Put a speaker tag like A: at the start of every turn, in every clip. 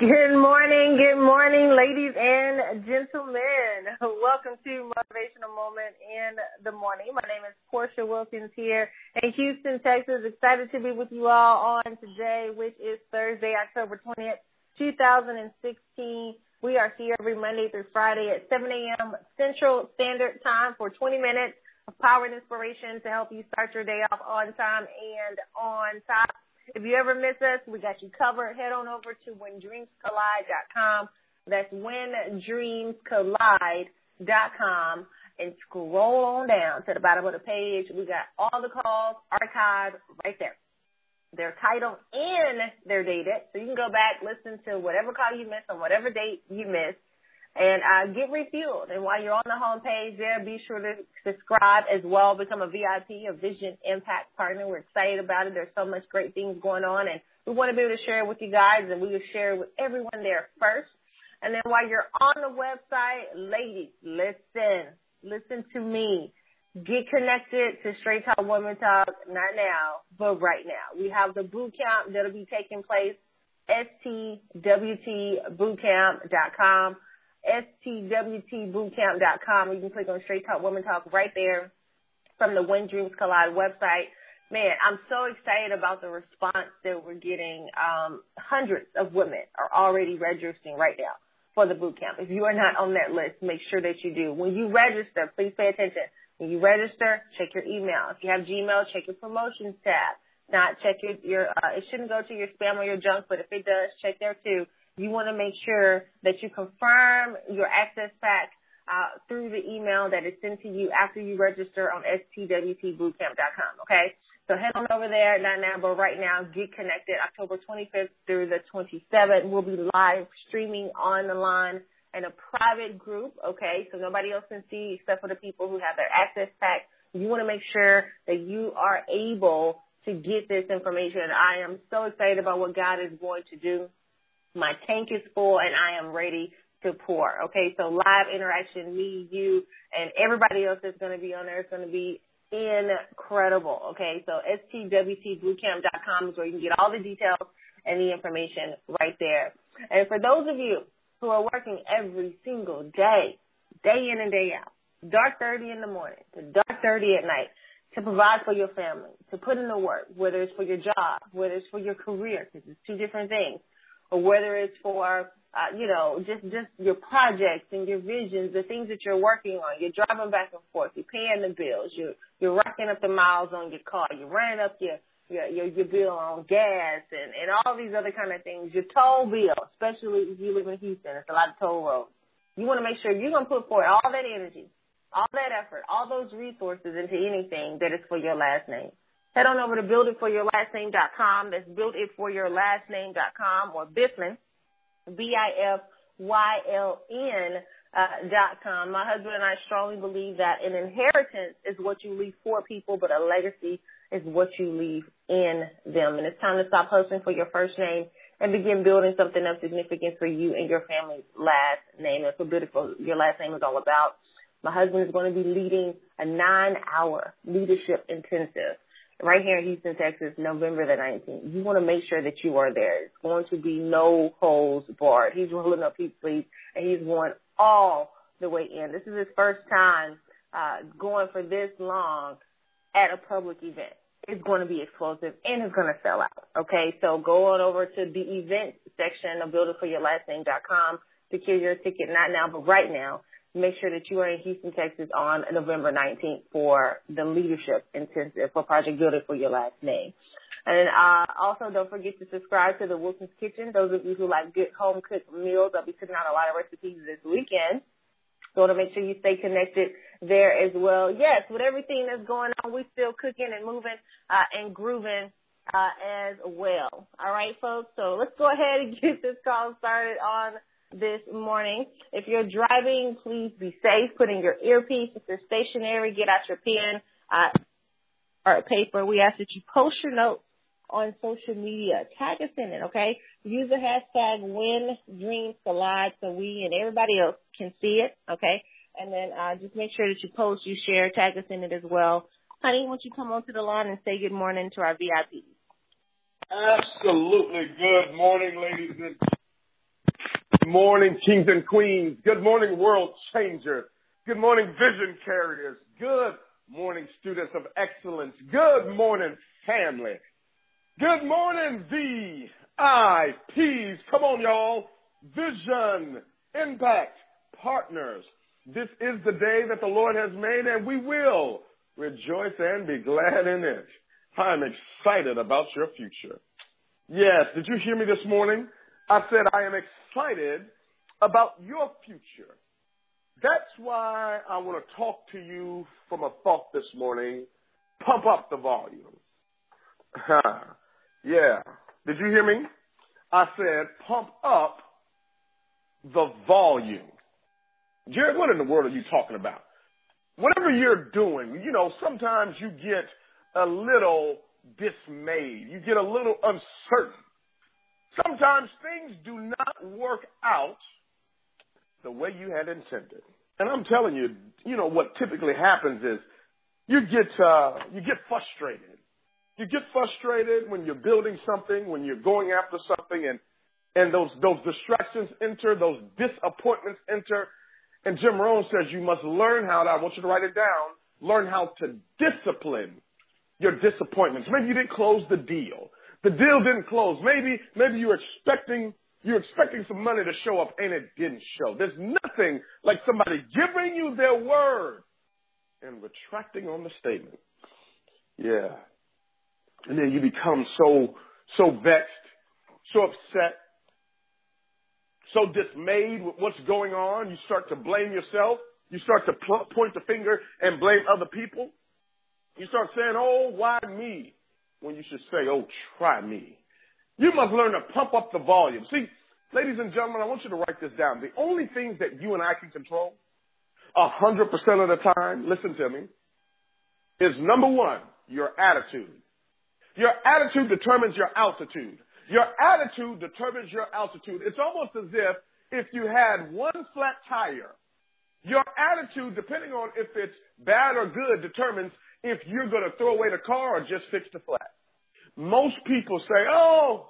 A: Good morning, good morning, ladies and gentlemen. Welcome to Motivational Moment in the Morning. My name is Portia Wilkins here in Houston, Texas. Excited to be with you all on today, which is Thursday, October 20th, 2016. We are here every Monday through Friday at 7 a.m. Central Standard Time for 20 minutes of power and inspiration to help you start your day off on time and on top. If you ever miss us, we got you covered. Head on over to whendreamscollide.com. That's whendreamscollide.com and scroll on down to the bottom of the page. We got all the calls archived right there. They're titled and they're dated. So you can go back, listen to whatever call you missed on whatever date you missed and uh, get refueled. And while you're on the home page there, be sure to subscribe as well. Become a VIP, a Vision Impact Partner. We're excited about it. There's so much great things going on, and we want to be able to share it with you guys, and we will share it with everyone there first. And then while you're on the website, ladies, listen, listen to me. Get connected to Straight Talk Women Talk, not now, but right now. We have the boot camp that'll be taking place, stwtbootcamp.com stwtbootcamp.com. You can click on Straight Talk Women Talk right there from the When Dreams Collide website. Man, I'm so excited about the response that we're getting. Um, hundreds of women are already registering right now for the boot camp. If you are not on that list, make sure that you do. When you register, please pay attention. When you register, check your email. If you have Gmail, check your promotions tab. Not check your, your uh, it shouldn't go to your spam or your junk, but if it does, check there too you want to make sure that you confirm your access pack uh, through the email that is sent to you after you register on stwtbootcamp.com. Okay, so head on over there, not now, but right now, get connected. October 25th through the 27th, we'll be live streaming on the line in a private group. Okay, so nobody else can see except for the people who have their access pack. You want to make sure that you are able to get this information. I am so excited about what God is going to do my tank is full and I am ready to pour. Okay, so live interaction, me, you, and everybody else that's going to be on there is going to be incredible. Okay, so stwtbootcamp.com is where you can get all the details and the information right there. And for those of you who are working every single day, day in and day out, dark 30 in the morning to dark 30 at night, to provide for your family, to put in the work, whether it's for your job, whether it's for your career, because it's two different things or whether it's for uh, you know, just just your projects and your visions, the things that you're working on. You're driving back and forth. You're paying the bills. You're you're racking up the miles on your car. You're running up your your your, your bill on gas and and all these other kind of things. Your toll bill, especially if you live in Houston, it's a lot of toll roads. You want to make sure you're gonna put forth all that energy, all that effort, all those resources into anything that is for your last name. Head on over to builditforyourlastname.com. That's builditforyourlastname.com or Biflin, B-I-F-Y-L-N uh, dot com. My husband and I strongly believe that an inheritance is what you leave for people, but a legacy is what you leave in them. And it's time to stop hustling for your first name and begin building something of significance for you and your family's last name. That's what Build It For Your Last Name is all about. My husband is going to be leading a nine hour leadership intensive right here in Houston, Texas, November the 19th. You want to make sure that you are there. It's going to be no holes barred. He's rolling up his sleeves and he's going all the way in. This is his first time uh, going for this long at a public event. It's going to be explosive and it's going to sell out. Okay, so go on over to the event section of builditforyourlastname.com. Secure your ticket not now, but right now make sure that you are in Houston, Texas on November 19th for the leadership intensive for Project Build It for your last name. And uh, also don't forget to subscribe to the Wilson's Kitchen. Those of you who like good home cooked meals, I'll be putting out a lot of recipes this weekend. So to make sure you stay connected there as well. Yes, with everything that's going on, we're still cooking and moving uh, and grooving uh, as well. All right, folks. So let's go ahead and get this call started on this morning. If you're driving, please be safe. Put in your earpiece. If you're stationary, get out your pen uh, or paper. We ask that you post your notes on social media. Tag us in it, okay? Use the hashtag When so we and everybody else can see it, okay? And then uh, just make sure that you post, you share, tag us in it as well. Honey, won't you come onto the line and say good morning to our VIPs?
B: Absolutely. Good morning, ladies and Good morning, kings and queens. Good morning, world changers. Good morning, vision carriers. Good morning, students of excellence. Good morning, family. Good morning, VIPs. Come on, y'all. Vision, impact, partners. This is the day that the Lord has made and we will rejoice and be glad in it. I'm excited about your future. Yes, did you hear me this morning? I said I am excited about your future. That's why I want to talk to you from a thought this morning. Pump up the volume. yeah. Did you hear me? I said pump up the volume. Jared, what in the world are you talking about? Whatever you're doing, you know, sometimes you get a little dismayed. You get a little uncertain. Sometimes things do not work out the way you had intended. And I'm telling you, you know, what typically happens is you get, uh, you get frustrated. You get frustrated when you're building something, when you're going after something and, and those, those distractions enter, those disappointments enter. And Jim Rohn says you must learn how to, I want you to write it down, learn how to discipline your disappointments. Maybe you didn't close the deal. The deal didn't close. Maybe, maybe you're expecting, you're expecting some money to show up and it didn't show. There's nothing like somebody giving you their word and retracting on the statement. Yeah. And then you become so, so vexed, so upset, so dismayed with what's going on. You start to blame yourself. You start to point the finger and blame other people. You start saying, oh, why me? When you should say, oh, try me. You must learn to pump up the volume. See, ladies and gentlemen, I want you to write this down. The only things that you and I can control a hundred percent of the time, listen to me, is number one, your attitude. Your attitude determines your altitude. Your attitude determines your altitude. It's almost as if if you had one flat tire, your attitude, depending on if it's bad or good, determines if you're going to throw away the car or just fix the flat. Most people say, oh,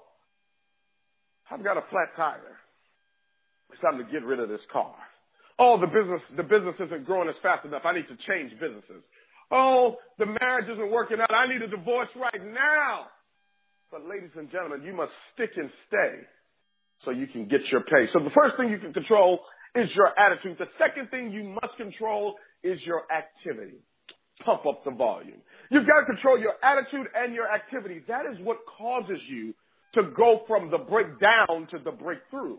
B: I've got a flat tire. It's time to get rid of this car. Oh, the business, the business isn't growing as fast enough. I need to change businesses. Oh, the marriage isn't working out. I need a divorce right now. But ladies and gentlemen, you must stick and stay so you can get your pay. So the first thing you can control is your attitude. The second thing you must control is your activity pump up the volume. You've got to control your attitude and your activity. That is what causes you to go from the breakdown to the breakthrough.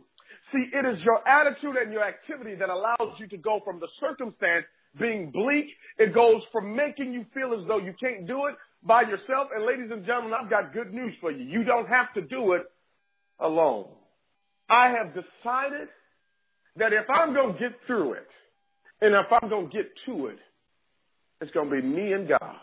B: See, it is your attitude and your activity that allows you to go from the circumstance being bleak. It goes from making you feel as though you can't do it by yourself. And ladies and gentlemen, I've got good news for you. You don't have to do it alone. I have decided that if I'm going to get through it and if I'm going to get to it, it's going to be me and God.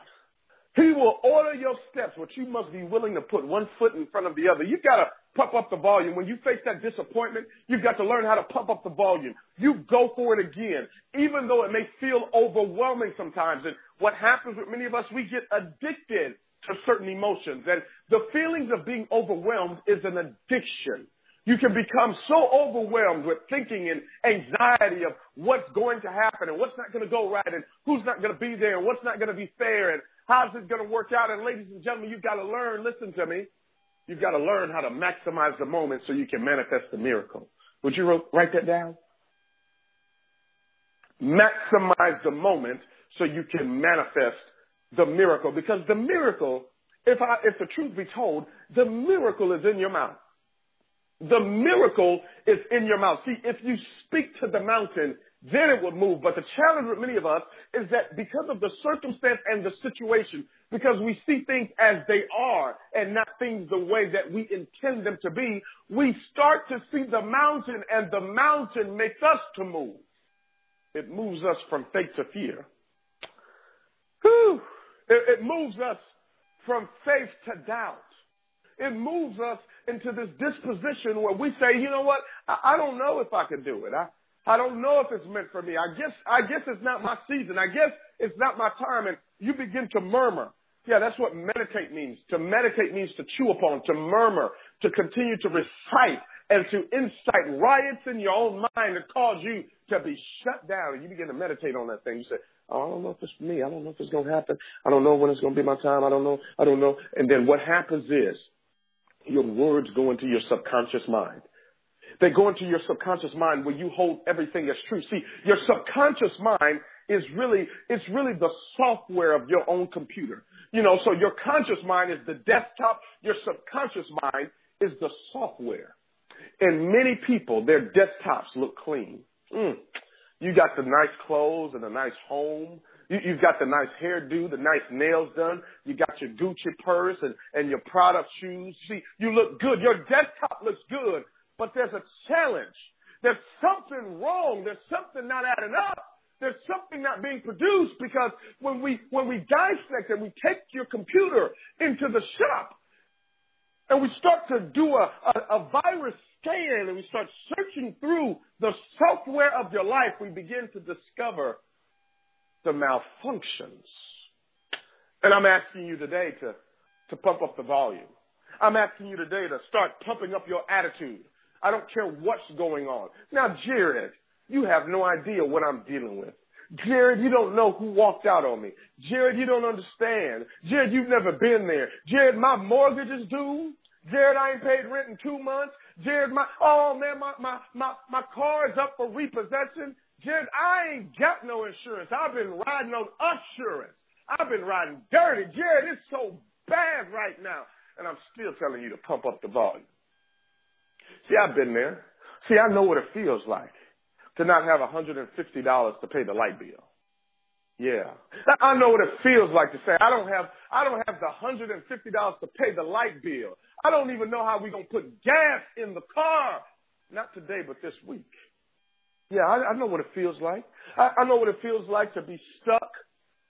B: He will order your steps, but you must be willing to put one foot in front of the other. You've got to pump up the volume. When you face that disappointment, you've got to learn how to pump up the volume. You go for it again, even though it may feel overwhelming sometimes. And what happens with many of us, we get addicted to certain emotions. And the feelings of being overwhelmed is an addiction. You can become so overwhelmed with thinking and anxiety of what's going to happen and what's not going to go right and who's not going to be there and what's not going to be fair and how's it going to work out. And ladies and gentlemen, you've got to learn, listen to me, you've got to learn how to maximize the moment so you can manifest the miracle. Would you write that down? Maximize the moment so you can manifest the miracle because the miracle, if I, if the truth be told, the miracle is in your mouth. The miracle is in your mouth. See, if you speak to the mountain, then it will move. But the challenge with many of us is that because of the circumstance and the situation, because we see things as they are and not things the way that we intend them to be, we start to see the mountain and the mountain makes us to move. It moves us from faith to fear. Whew. It, it moves us from faith to doubt. It moves us into this disposition where we say, you know what, I, I don't know if I can do it. I, I don't know if it's meant for me. I guess, I guess it's not my season. I guess it's not my time. And you begin to murmur. Yeah, that's what meditate means. To meditate means to chew upon, to murmur, to continue to recite and to incite riots in your own mind that cause you to be shut down. And you begin to meditate on that thing. You say, oh, I don't know if it's me. I don't know if it's going to happen. I don't know when it's going to be my time. I don't know. I don't know. And then what happens is your words go into your subconscious mind. They go into your subconscious mind where you hold everything as true. See, your subconscious mind is really, it's really the software of your own computer. You know, so your conscious mind is the desktop. Your subconscious mind is the software. And many people, their desktops look clean. Mm. You got the nice clothes and a nice home. You, you've got the nice hairdo, the nice nails done. You got your Gucci purse and, and your Prada shoes. See, you look good. Your desktop looks good, but there's a challenge. There's something wrong. There's something not adding up. There's something not being produced because when we, when we dissect and we take your computer into the shop and we start to do a, a, a virus scan and we start searching through the software of your life, we begin to discover the malfunctions. And I'm asking you today to, to pump up the volume. I'm asking you today to start pumping up your attitude. I don't care what's going on. Now, Jared, you have no idea what I'm dealing with. Jared, you don't know who walked out on me. Jared, you don't understand. Jared, you've never been there. Jared, my mortgage is due. Jared, I ain't paid rent in two months. Jared, my, oh man, my, my, my, my car is up for repossession. Jared, I ain't got no insurance. I've been riding on assurance. I've been riding dirty. Jared, it's so bad right now. And I'm still telling you to pump up the volume. See, I've been there. See, I know what it feels like to not have $150 to pay the light bill. Yeah. I know what it feels like to say, I don't have, I don't have the $150 to pay the light bill. I don't even know how we're going to put gas in the car. Not today, but this week. Yeah, I, I know what it feels like. I, I know what it feels like to be stuck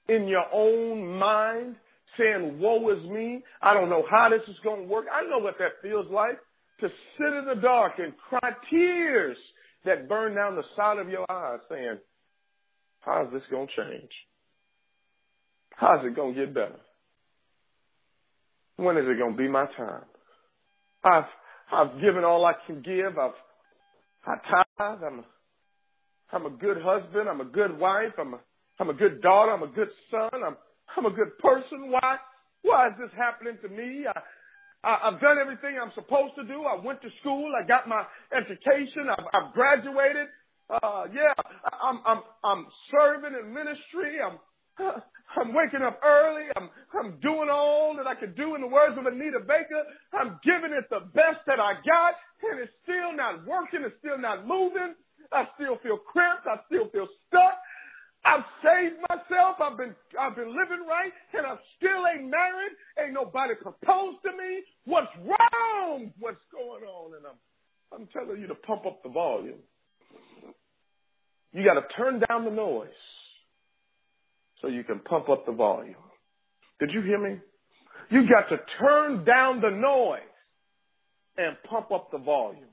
B: in your own mind saying, woe is me. I don't know how this is going to work. I know what that feels like to sit in the dark and cry tears that burn down the side of your eyes saying, how's this going to change? How's it going to get better? When is it going to be my time? I've, I've given all I can give. I've, I tithe. I'm a, I'm a good husband. I'm a good wife. I'm a, I'm a good daughter. I'm a good son. I'm, I'm a good person. Why, why is this happening to me? I, I, I've done everything I'm supposed to do. I went to school. I got my education. I've, I've graduated. Uh, yeah, I'm, I'm, I'm serving in ministry. I'm, I'm waking up early. I'm, I'm doing all that I can do in the words of Anita Baker. I'm giving it the best that I got and it's still not working. It's still not moving. I still feel cramped. I still feel stuck. I've saved myself. I've been, I've been living right and I still ain't married. Ain't nobody proposed to me. What's wrong? What's going on? And I'm, I'm telling you to pump up the volume. You got to turn down the noise so you can pump up the volume. Did you hear me? You got to turn down the noise and pump up the volume.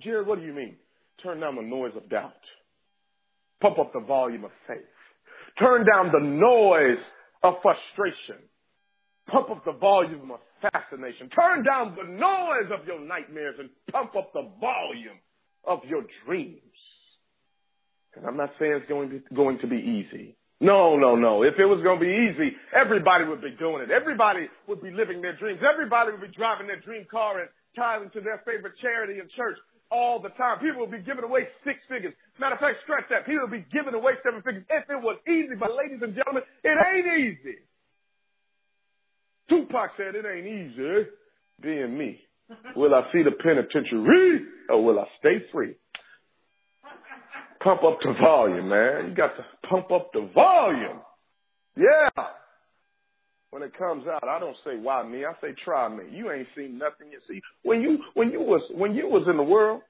B: Jared, what do you mean? Turn down the noise of doubt. Pump up the volume of faith. Turn down the noise of frustration. Pump up the volume of fascination. Turn down the noise of your nightmares and pump up the volume of your dreams. And I'm not saying it's going to, going to be easy. No, no, no. If it was going to be easy, everybody would be doing it. Everybody would be living their dreams. Everybody would be driving their dream car and tithing to their favorite charity and church all the time. People would be giving away six figures. Matter of fact, scratch that. People would be giving away seven figures if it was easy. But ladies and gentlemen, it ain't easy. Tupac said it ain't easy being me. Will I see the penitentiary or will I stay free? Pump up the volume, man. You got to pump up the volume. Yeah. When it comes out, I don't say why me. I say try me. You ain't seen nothing yet. See, when you when you was when you was in the world,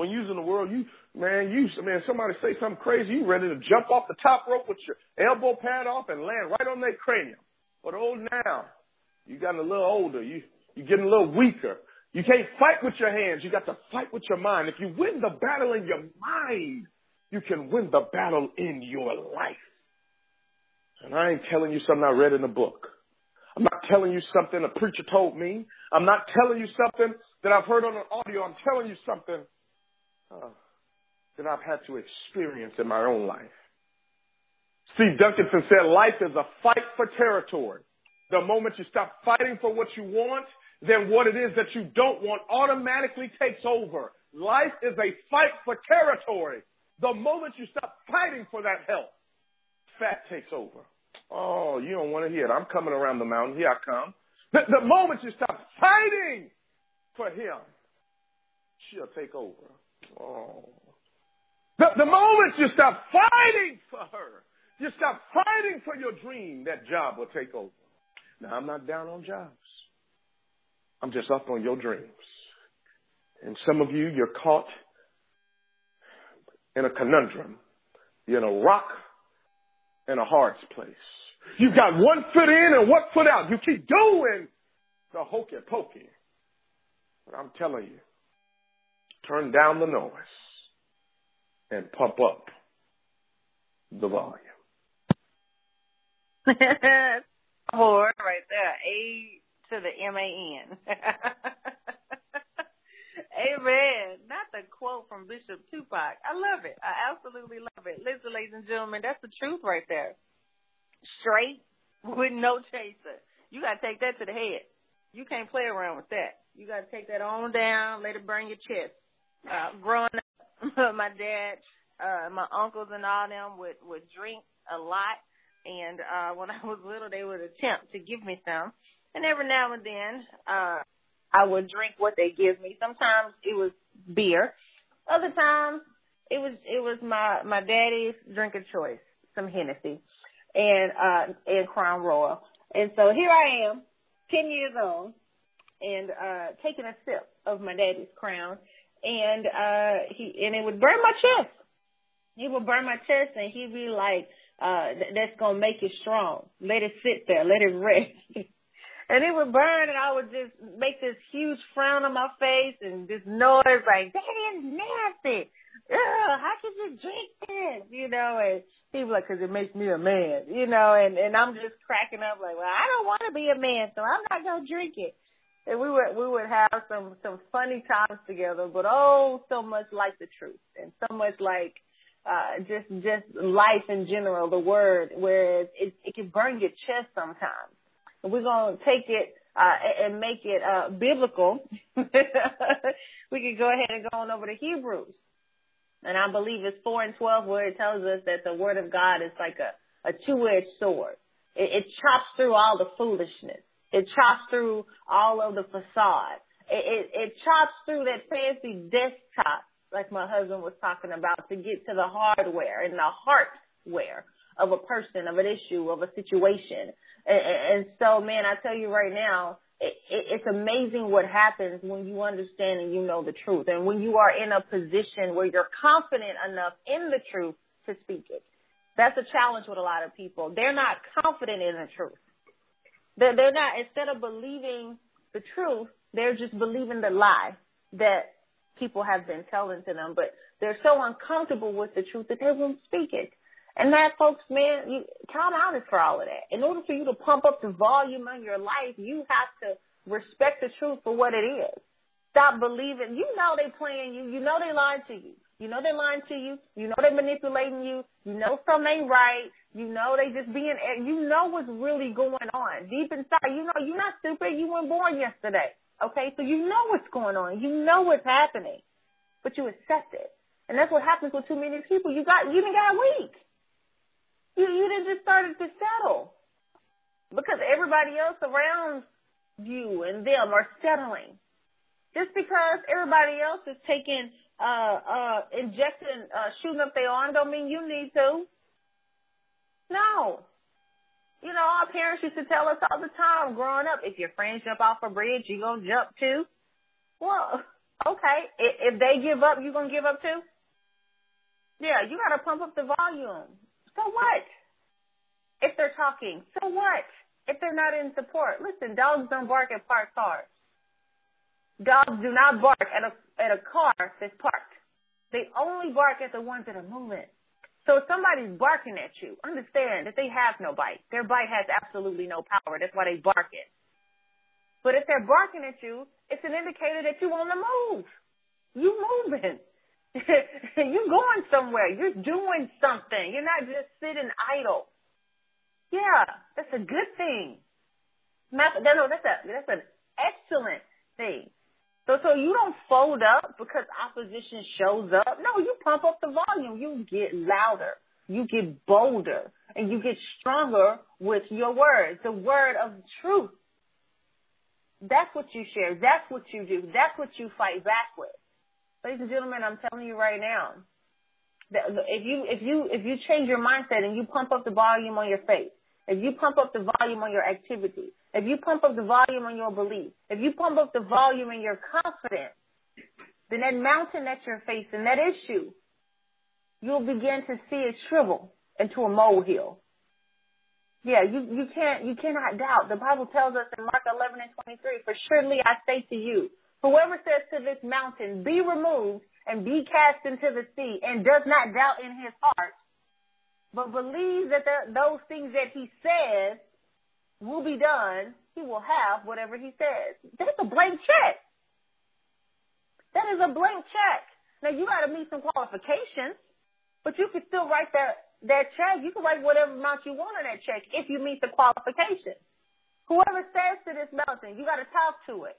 B: when you was in the world, you man, you man, somebody say something crazy, you ready to jump off the top rope with your elbow pad off and land right on their cranium. But old now, you got a little older, you you're getting a little weaker. You can't fight with your hands. You got to fight with your mind. If you win the battle in your mind, you can win the battle in your life. And I ain't telling you something I read in a book. I'm not telling you something a preacher told me. I'm not telling you something that I've heard on an audio. I'm telling you something uh, that I've had to experience in my own life. Steve Duncanson said life is a fight for territory. The moment you stop fighting for what you want, then what it is that you don't want automatically takes over. Life is a fight for territory. The moment you stop fighting for that health, fat takes over. Oh, you don't want to hear it. I'm coming around the mountain. Here I come. The, the moment you stop fighting for him, she'll take over. The, the moment you stop fighting for her, you stop fighting for your dream, that job will take over. Now, I'm not down on jobs. I'm just up on your dreams. And some of you, you're caught in a conundrum. You're in a rock and a hard place. You've got one foot in and one foot out. You keep doing the hokey pokey. But I'm telling you, turn down the noise and pump up the volume.
A: Whore right there. A to the M A N. Amen. Not the quote from Bishop Tupac. I love it. I absolutely love it. Listen, ladies and gentlemen, that's the truth right there. Straight with no chaser. You gotta take that to the head. You can't play around with that. You gotta take that on down, let it burn your chest. Uh, growing up, my dad, uh, my uncles and all them would, would drink a lot. And, uh, when I was little, they would attempt to give me some. And every now and then, uh, I would drink what they give me. Sometimes it was beer. Other times it was it was my my daddy's drink of choice, some Hennessy, and uh and Crown Royal. And so here I am, ten years old, and uh taking a sip of my daddy's Crown, and uh he and it would burn my chest. He would burn my chest, and he'd be like, uh, "That's gonna make you strong. Let it sit there. Let it rest." and it would burn and I would just make this huge frown on my face and this noise like, that is nasty. Ugh, how could you drink this? You know, and he was like, cause it makes me a man, you know, and, and I'm just cracking up like, well, I don't want to be a man, so I'm not going to drink it. And we would, we would have some, some funny times together, but oh, so much like the truth and so much like, uh, just, just life in general, the word, whereas it, it can burn your chest sometimes we're going to take it uh, and make it uh, biblical, we can go ahead and go on over to Hebrews. And I believe it's 4 and 12 where it tells us that the word of God is like a, a two-edged sword. It, it chops through all the foolishness. It chops through all of the facade. It, it, it chops through that fancy desktop, like my husband was talking about, to get to the hardware and the heartware of a person, of an issue, of a situation. And, and so, man, I tell you right now, it, it, it's amazing what happens when you understand and you know the truth. And when you are in a position where you're confident enough in the truth to speak it. That's a challenge with a lot of people. They're not confident in the truth. They're, they're not, instead of believing the truth, they're just believing the lie that people have been telling to them. But they're so uncomfortable with the truth that they won't speak it. And that, folks, man, you, time out is for all of that. In order for you to pump up the volume of your life, you have to respect the truth for what it is. Stop believing. You know they're playing you. You know they lying to you. You know they're lying to you. You know they're manipulating you. You know something ain't right. You know they just being, you know what's really going on. Deep inside, you know you're not stupid. You weren't born yesterday. Okay? So you know what's going on. You know what's happening. But you accept it. And that's what happens with too many people. You got, you even got weak. You you didn't just started to settle because everybody else around you and them are settling. Just because everybody else is taking uh uh injecting uh shooting up their arm don't mean you need to. No. You know, our parents used to tell us all the time growing up, if your friends jump off a bridge, you gonna jump too. Well, okay. If, if they give up, you gonna give up too? Yeah, you gotta pump up the volume. So what? If they're talking, so what? If they're not in support, listen, dogs don't bark at parked cars. Dogs do not bark at a at a car that's parked. They only bark at the ones that are moving. So if somebody's barking at you, understand that they have no bite. Their bite has absolutely no power. That's why they bark it. But if they're barking at you, it's an indicator that you want to move. You moving. You're going somewhere. You're doing something. You're not just sitting idle. Yeah, that's a good thing. No, that's a that's an excellent thing. So so you don't fold up because opposition shows up. No, you pump up the volume. You get louder. You get bolder and you get stronger with your words, the word of truth. That's what you share. That's what you do. That's what you fight back with. Ladies and gentlemen, I'm telling you right now, that if you if you if you change your mindset and you pump up the volume on your faith, if you pump up the volume on your activity, if you pump up the volume on your belief, if you pump up the volume in your confidence, then that mountain that you're facing, that issue, you'll begin to see it shrivel into a molehill. Yeah, you, you can't, you cannot doubt. The Bible tells us in Mark 11 and 23, for surely I say to you, whoever says to this mountain, be removed and be cast into the sea and does not doubt in his heart, but believes that there, those things that he says will be done, he will have whatever he says. That's a blank check. That is a blank check. Now you gotta meet some qualifications, but you can still write that that check, you can write whatever amount you want on that check if you meet the qualifications. Whoever says to this mountain, you got to talk to it.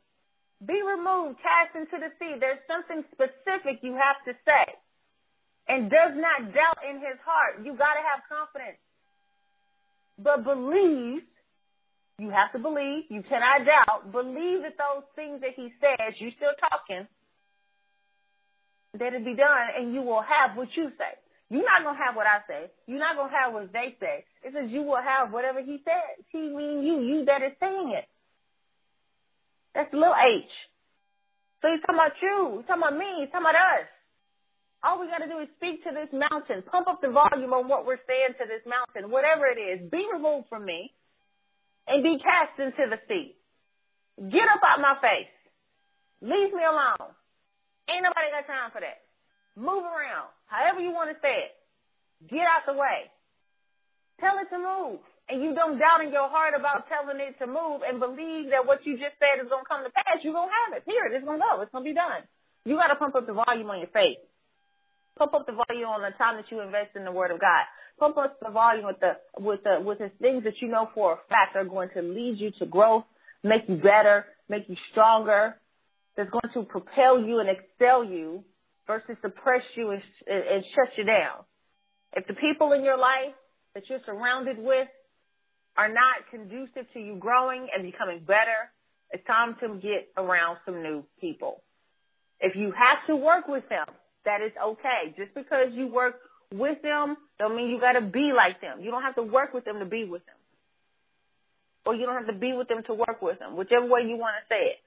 A: Be removed, cast into the sea. There's something specific you have to say. And does not doubt in his heart. You got to have confidence. But believe, you have to believe, you cannot doubt, believe that those things that he says, you're still talking, that it be done and you will have what you say. You're not gonna have what I say. You're not gonna have what they say. It says you will have whatever he says. He mean you. You that is saying it. That's a little H. So he's talking about you. He's talking about me. He's talking about us. All we gotta do is speak to this mountain. Pump up the volume on what we're saying to this mountain. Whatever it is. Be removed from me. And be cast into the sea. Get up out my face. Leave me alone. Ain't nobody got time for that. Move around. However you want to say it. Get out the way. Tell it to move. And you don't doubt in your heart about telling it to move and believe that what you just said is going to come to pass. You're going to have it. Period. It's going to go. It's going to be done. You got to pump up the volume on your faith. Pump up the volume on the time that you invest in the Word of God. Pump up the volume with the with the with the things that you know for a fact are going to lead you to growth, make you better, make you stronger. That's going to propel you and excel you versus suppress you and, and shut you down. If the people in your life that you're surrounded with are not conducive to you growing and becoming better, it's time to get around some new people. If you have to work with them, that is okay. Just because you work with them don't mean you gotta be like them. You don't have to work with them to be with them. Or you don't have to be with them to work with them, whichever way you want to say it.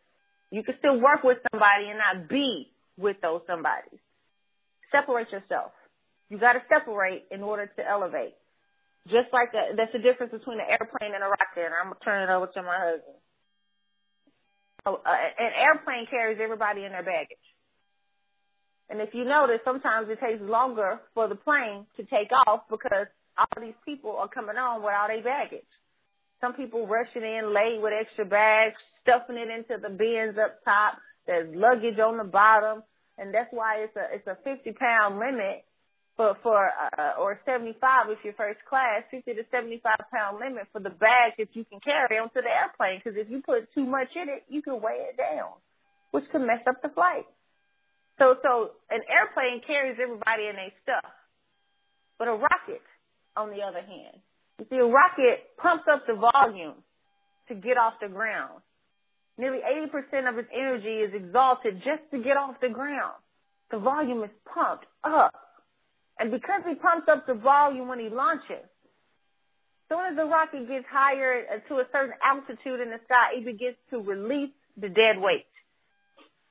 A: You can still work with somebody and not be with those somebodies. Separate yourself. You got to separate in order to elevate. Just like that, that's the difference between an airplane and a rocket. And I'm gonna turn it over to my husband. So, uh, an airplane carries everybody in their baggage. And if you notice, sometimes it takes longer for the plane to take off because all these people are coming on without a baggage. Some people rushing in late with extra bags, stuffing it into the bins up top. There's luggage on the bottom, and that's why it's a it's a 50 pound limit for for uh, or 75 if you're first class, 50 to 75 pound limit for the bag that you can carry onto the airplane. Because if you put too much in it, you can weigh it down, which can mess up the flight. So so an airplane carries everybody and their stuff, but a rocket, on the other hand, you see, a rocket pumps up the volume to get off the ground. Nearly 80% of its energy is exhausted just to get off the ground. The volume is pumped up. And because he pumps up the volume when he launches, soon as the rocket gets higher to a certain altitude in the sky, it begins to release the dead weight.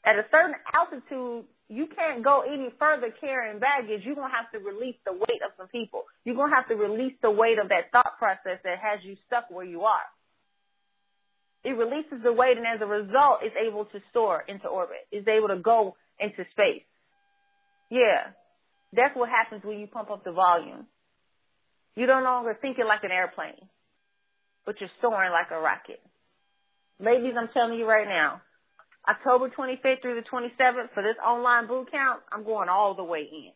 A: At a certain altitude, you can't go any further carrying baggage. You're going to have to release the weight of some people. You're going to have to release the weight of that thought process that has you stuck where you are it releases the weight and as a result it's able to soar into orbit. It's able to go into space. Yeah. That's what happens when you pump up the volume. You don't longer think it like an airplane, but you're soaring like a rocket. Ladies, I'm telling you right now, October 25th through the 27th for this online boot camp, I'm going all the way in.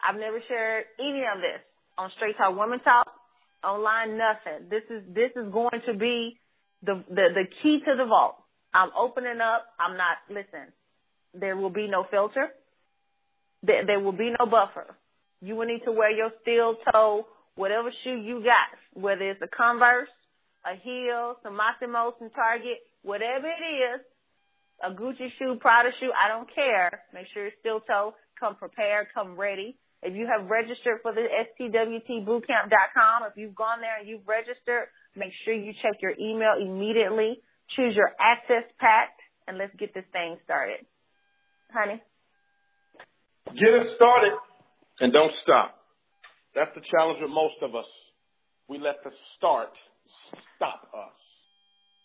A: I've never shared any of this on Straight Talk Women Talk, online, nothing. This is, this is going to be the, the, the key to the vault. I'm opening up. I'm not, listen, there will be no filter. There, there will be no buffer. You will need to wear your steel toe, whatever shoe you got, whether it's a Converse, a heel, some Massimo, some Target, whatever it is, a Gucci shoe, Prada shoe, I don't care. Make sure it's steel toe. Come prepared, come ready. If you have registered for the stwtbootcamp.com, if you've gone there and you've registered, make sure you check your email immediately. Choose your access pack and let's get this thing started. Honey?
B: Get it started and don't stop. That's the challenge with most of us. We let the start stop us.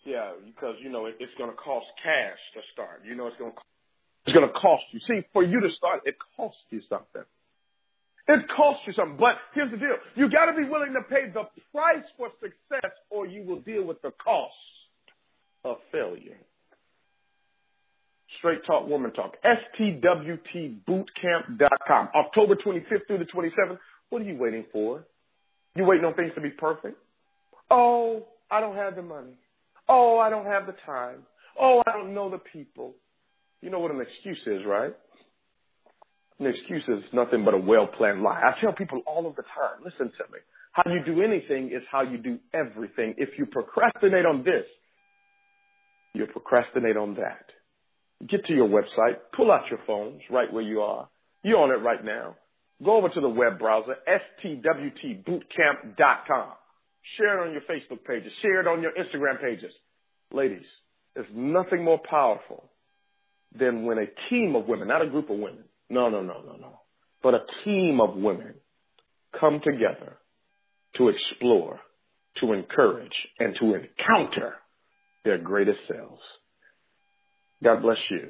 B: Yeah, because you know it, it's going to cost cash to start. You know it's going to it's going to cost you. See, for you to start, it costs you something. It costs you something. But here's the deal: you got to be willing to pay the price for success, or you will deal with the cost of failure. Straight Talk Woman Talk. STWTBootcamp.com. October 25th through the 27th. What are you waiting for? You waiting on things to be perfect? Oh, I don't have the money. Oh, I don't have the time. Oh, I don't know the people. You know what an excuse is, right? An excuse is nothing but a well-planned lie. I tell people all of the time, listen to me. How you do anything is how you do everything. If you procrastinate on this, you procrastinate on that. Get to your website, pull out your phones right where you are. You're on it right now. Go over to the web browser, stwtbootcamp.com. Share it on your Facebook pages. Share it on your Instagram pages. Ladies, there's nothing more powerful than when a team of women, not a group of women, no, no, no, no, no, but a team of women come together to explore, to encourage, and to encounter their greatest selves. God bless you.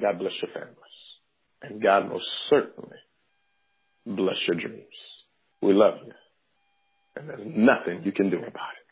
B: God bless your families. And God most certainly bless your dreams. We love you. And there's nothing you can do about it.